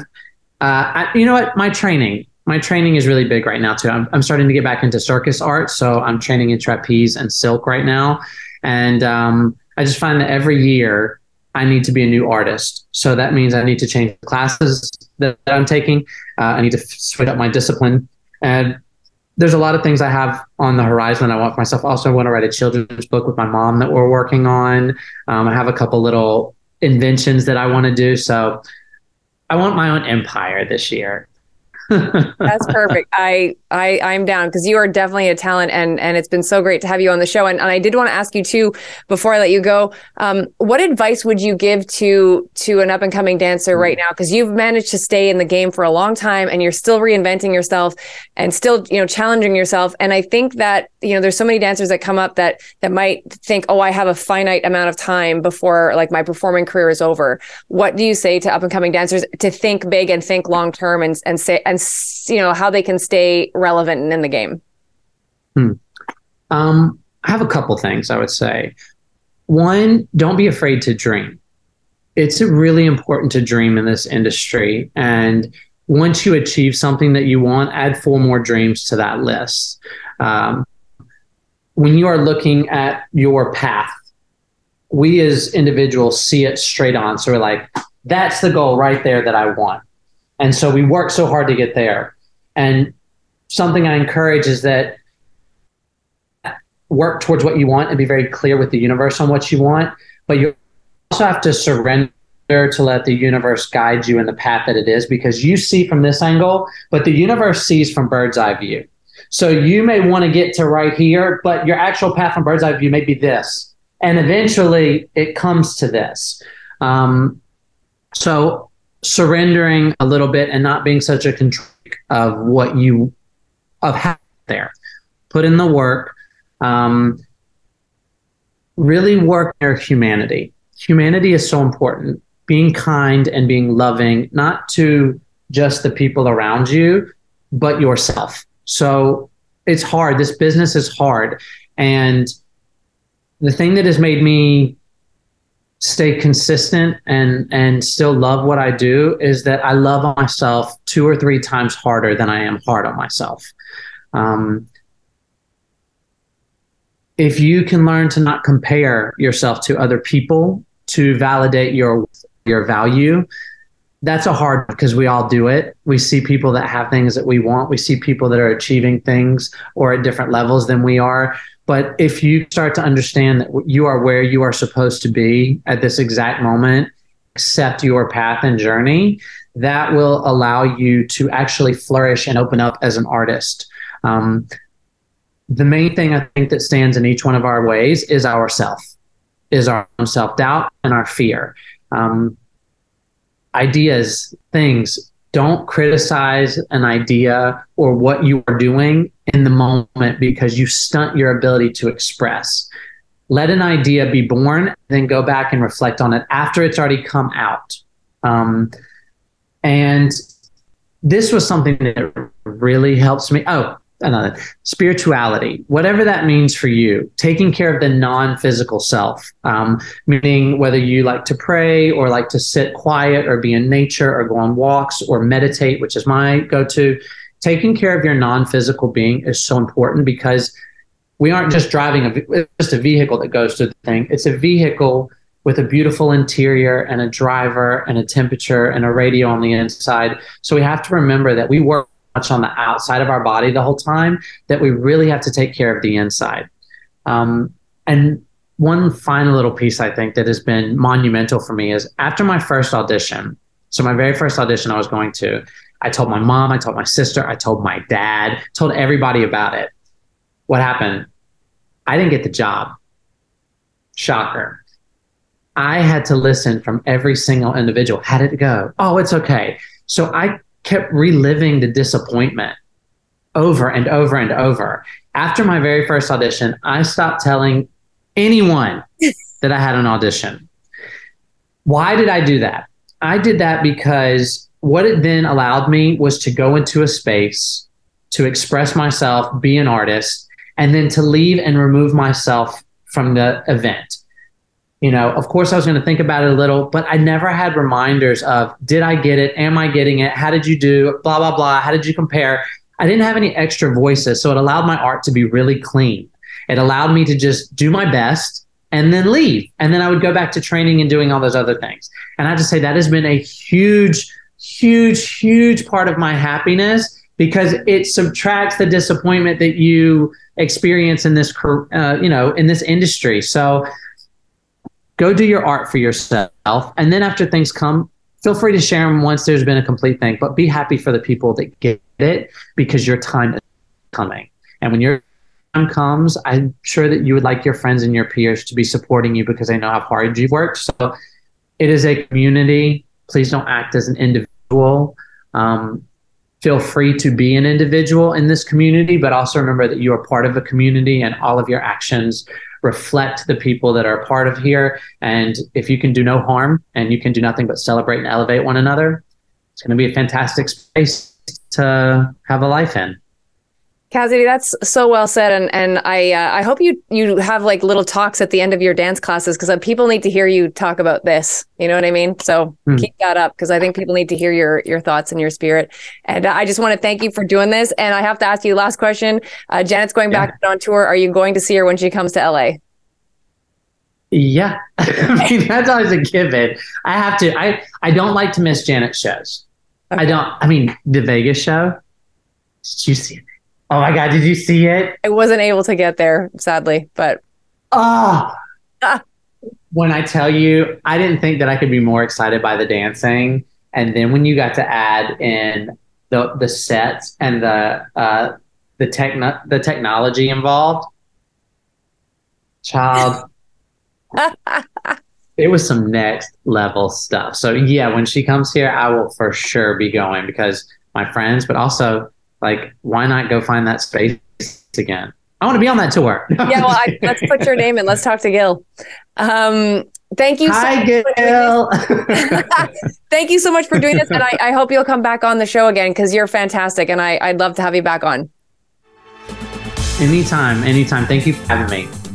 C: uh, I, you know what, my training, my training is really big right now too. I'm, I'm starting to get back into circus art, so I'm training in trapeze and silk right now, and um, I just find that every year I need to be a new artist. So that means I need to change the classes that, I'm taking. Uh, I need to switch up my discipline. And there's a lot of things I have on the horizon I want for myself. Also, I want to write a children's book with my mom that we're working on. Um, I have a couple little inventions that I want to do. So I want my own empire this year.
B: That's perfect. I I I'm down because you are definitely a talent and and it's been so great to have you on the show. And, and I did want to ask you too before I let you go, um, what advice would you give to to an up and coming dancer right now? Because you've managed to stay in the game for a long time and you're still reinventing yourself and still you know challenging yourself. And I think that you know there's so many dancers that come up that that might think, oh, I have a finite amount of time before like my performing career is over. What do you say to up and coming dancers to think big and think long term and and say and you know how they can stay relevant and in the game?
C: Hmm. Um, I have a couple things I would say. One, don't be afraid to dream. It's really important to dream in this industry. And once you achieve something that you want, add four more dreams to that list. Um, when you are looking at your path, we as individuals see it straight on. So we're like, that's the goal right there that I want. And so we work so hard to get there. And something I encourage is that work towards what you want and be very clear with the universe on what you want, but you also have to surrender to let the universe guide you in the path that it is because you see from this angle, but the universe sees from bird's eye view. So you may want to get to right here, but your actual path from bird's eye view may be this. And eventually it comes to this. Um, so surrendering a little bit and not being such a control of what you of how there. Put in the work um, really work their humanity. Humanity is so important. Being kind and being loving not to just the people around you but yourself. So it's hard. This business is hard. And the thing that has made me stay consistent and and still love what I do is that I love myself two or three times harder than I am hard on myself. Um, if you can learn to not compare yourself to other people to validate your your value, that's a hard because we all do it. We see people that have things that we want. We see people that are achieving things or at different levels than we are. But if you start to understand that you are where you are supposed to be at this exact moment, accept your path and journey, that will allow you to actually flourish and open up as an artist. Um, the main thing I think that stands in each one of our ways is our self, is our self doubt and our fear. Um, ideas, things, don't criticize an idea or what you are doing in the moment because you stunt your ability to express. let an idea be born, then go back and reflect on it after it's already come out. Um, and this was something that really helps me. Oh, another spirituality, whatever that means for you, taking care of the non-physical self, um, meaning whether you like to pray or like to sit quiet or be in nature or go on walks or meditate, which is my go-to. Taking care of your non-physical being is so important because we aren't just driving a just a vehicle that goes to the thing. It's a vehicle with a beautiful interior and a driver and a temperature and a radio on the inside. So we have to remember that we work much on the outside of our body the whole time that we really have to take care of the inside. Um, and one final little piece I think that has been monumental for me is after my first audition. So my very first audition I was going to, I told my mom, I told my sister, I told my dad, told everybody about it. What happened? I didn't get the job. Shocker. I had to listen from every single individual. How did it go? Oh, it's okay. So I kept reliving the disappointment over and over and over. After my very first audition, I stopped telling anyone that I had an audition. Why did I do that? I did that because what it then allowed me was to go into a space to express myself, be an artist, and then to leave and remove myself from the event you know, of course I was going to think about it a little, but I never had reminders of did I get it? Am I getting it? How did you do? Blah, blah, blah. How did you compare? I didn't have any extra voices. So it allowed my art to be really clean. It allowed me to just do my best and then leave. And then I would go back to training and doing all those other things. And I just say that has been a huge, huge, huge part of my happiness because it subtracts the disappointment that you experience in this, uh, you know, in this industry. So go do your art for yourself. And then after things come, feel free to share them once there's been a complete thing, but be happy for the people that get it because your time is coming. And when your time comes, I'm sure that you would like your friends and your peers to be supporting you because they know how hard you've worked. So it is a community. Please don't act as an individual. Um, feel free to be an individual in this community, but also remember that you are part of a community and all of your actions reflect the people that are part of here. And if you can do no harm and you can do nothing but celebrate and elevate one another, it's going to be a fantastic space to have a life in.
B: Cassidy, that's so well said, and and I uh, I hope you you have like little talks at the end of your dance classes because uh, people need to hear you talk about this. You know what I mean? So mm. keep that up because I think people need to hear your your thoughts and your spirit. And uh, I just want to thank you for doing this. And I have to ask you last question. Uh, Janet's going yeah. back on tour. Are you going to see her when she comes to LA?
C: Yeah, I mean that's always a given. I have to. I I don't like to miss Janet shows. Okay. I don't. I mean the Vegas show. Did you see it? Oh my god, did you see it?
B: I wasn't able to get there, sadly, but
C: oh. When I tell you, I didn't think that I could be more excited by the dancing, and then when you got to add in the the sets and the uh, the techno the technology involved, child. it was some next level stuff. So yeah, when she comes here, I will for sure be going because my friends, but also like, why not go find that space again? I want to be on that tour.
B: yeah, well, I, let's put your name in. Let's talk to Gil. Um, thank you.
C: Hi, so Gil.
B: thank you so much for doing this, and I, I hope you'll come back on the show again because you're fantastic, and I, I'd love to have you back on.
C: Anytime, anytime. Thank you for having me.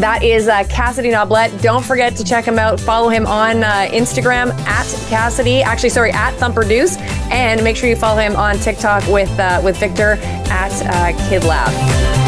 B: That is uh, Cassidy Noblett. Don't forget to check him out. Follow him on uh, Instagram at Cassidy. Actually, sorry, at Thumperduce, and make sure you follow him on TikTok with uh, with Victor at uh, KidLab.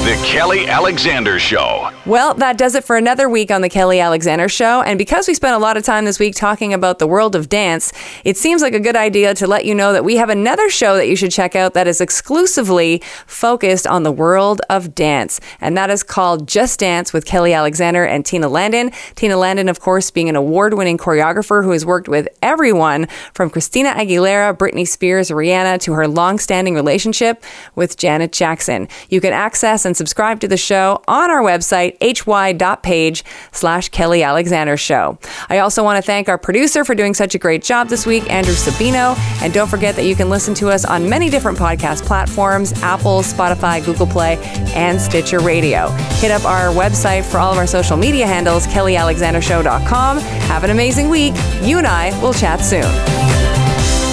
A: The Kelly Alexander Show.
B: Well, that does it for another week on The Kelly Alexander Show. And because we spent a lot of time this week talking about the world of dance, it seems like a good idea to let you know that we have another show that you should check out that is exclusively focused on the world of dance. And that is called Just Dance with Kelly Alexander and Tina Landon. Tina Landon, of course, being an award winning choreographer who has worked with everyone from Christina Aguilera, Britney Spears, Rihanna to her long standing relationship with Janet Jackson. You can access and subscribe to the show on our website, hy.page slash Kelly Alexander Show. I also want to thank our producer for doing such a great job this week, Andrew Sabino. And don't forget that you can listen to us on many different podcast platforms Apple, Spotify, Google Play, and Stitcher Radio. Hit up our website for all of our social media handles, kellyalexandershow.com. Have an amazing week. You and I will chat soon.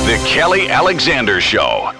A: The Kelly Alexander Show.